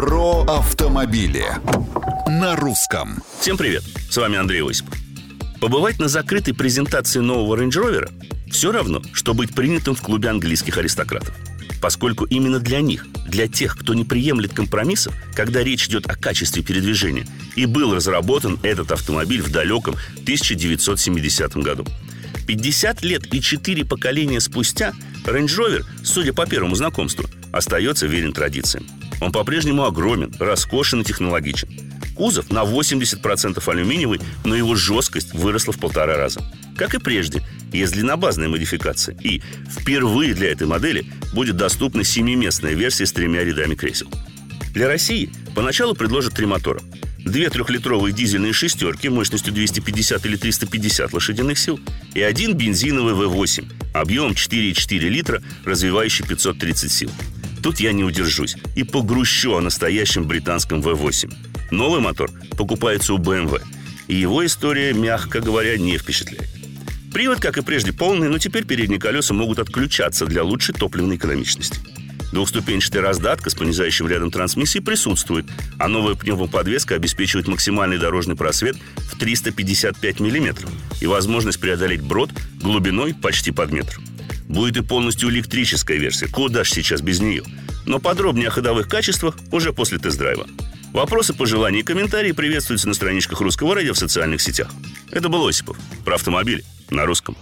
Про автомобили на русском. Всем привет, с вами Андрей Осипов. Побывать на закрытой презентации нового Range Rover все равно, что быть принятым в клубе английских аристократов. Поскольку именно для них, для тех, кто не приемлет компромиссов, когда речь идет о качестве передвижения, и был разработан этот автомобиль в далеком 1970 году. 50 лет и 4 поколения спустя Range Rover, судя по первому знакомству, остается верен традициям. Он по-прежнему огромен, роскошен и технологичен. Кузов на 80% алюминиевый, но его жесткость выросла в полтора раза. Как и прежде, есть длиннобазная модификация. И впервые для этой модели будет доступна семиместная версия с тремя рядами кресел. Для России поначалу предложат три мотора. Две трехлитровые дизельные шестерки мощностью 250 или 350 лошадиных сил и один бензиновый V8 объемом 4,4 литра, развивающий 530 сил. Тут я не удержусь и погрущу о настоящем британском V8. Новый мотор покупается у BMW, и его история, мягко говоря, не впечатляет. Привод, как и прежде, полный, но теперь передние колеса могут отключаться для лучшей топливной экономичности. Двухступенчатая раздатка с понижающим рядом трансмиссией присутствует, а новая пневмоподвеска обеспечивает максимальный дорожный просвет в 355 мм и возможность преодолеть брод глубиной почти под метр. Будет и полностью электрическая версия, куда ж сейчас без нее. Но подробнее о ходовых качествах уже после тест-драйва. Вопросы, пожелания и комментарии приветствуются на страничках Русского радио в социальных сетях. Это был Осипов про автомобили на русском.